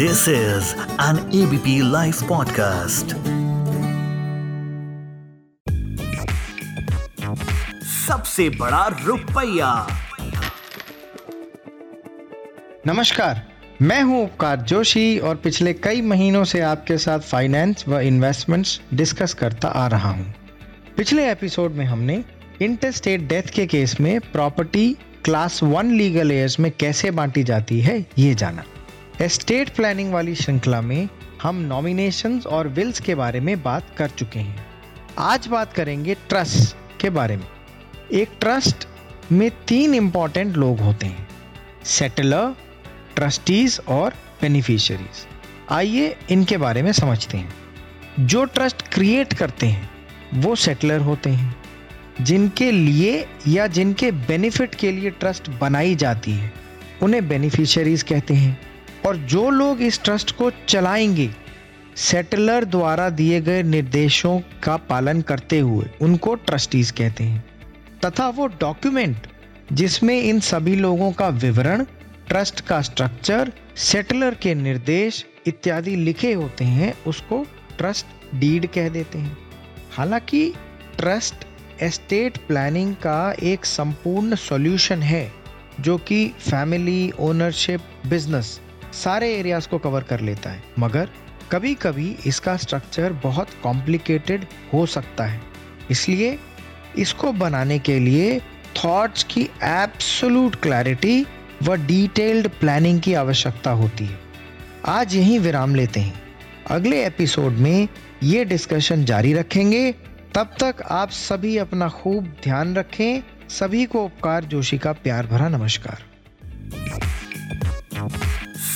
This is an ABP Life podcast. सबसे बड़ा रुपया नमस्कार, मैं हूँ उपकार जोशी और पिछले कई महीनों से आपके साथ फाइनेंस व इन्वेस्टमेंट्स डिस्कस करता आ रहा हूँ। पिछले एपिसोड में हमने इंटरस्टेट डेथ के केस में property class one legal heirs में कैसे बांटी जाती है, ये जाना एस्टेट प्लानिंग वाली श्रृंखला में हम नॉमिनेशंस और विल्स के बारे में बात कर चुके हैं। आज बात करेंगे ट्रस्ट के बारे में। एक ट्रस्ट में तीन इंपॉर्टेंट लोग होते हैं सेटलर ट्रस्टीज और बेनिफिशरीज आइए इनके बारे में समझते हैं। जो ट्रस्ट क्रिएट करते हैं, वो सेटलर होते हैं। जिनके लिए या जिनके बेनिफिट के लिए ट्रस्ट बनाई जाती है, उन्हें बेनिफिशरीज कहते हैं। और जो लोग इस ट्रस्ट को चलाएँगे, सेटलर द्वारा दिए गए निर्देशों का पालन करते हुए उनको ट्रस्टीज कहते हैं। तथा वो डॉक्यूमेंट जिसमें इन सभी लोगों का विवरण ट्रस्ट का स्ट्रक्चर सेटलर के निर्देश इत्यादि लिखे होते हैं, उसको ट्रस्ट डीड कह देते हैं। हालाँकि ट्रस्ट एस्टेट प्लानिंग का एक संपूर्ण सॉल्यूशन है, जो कि फैमिली ओनरशिप बिज़नेस सारे एरियाज़ को कवर कर लेता है। मगर कभी कभी इसका स्ट्रक्चर बहुत कॉम्प्लिकेटेड हो सकता है। इसलिए इसको बनाने के लिए थॉट्स की एब्सोलूट क्लैरिटी व डिटेल्ड प्लानिंग की आवश्यकता होती है। आज यहीं विराम लेते हैं। अगले एपिसोड में ये डिस्कशन जारी रखेंगे। तब तक आप सभी अपना खूब ध्यान रखें। सभी को उपकार जोशी का प्यार भरा नमस्कार।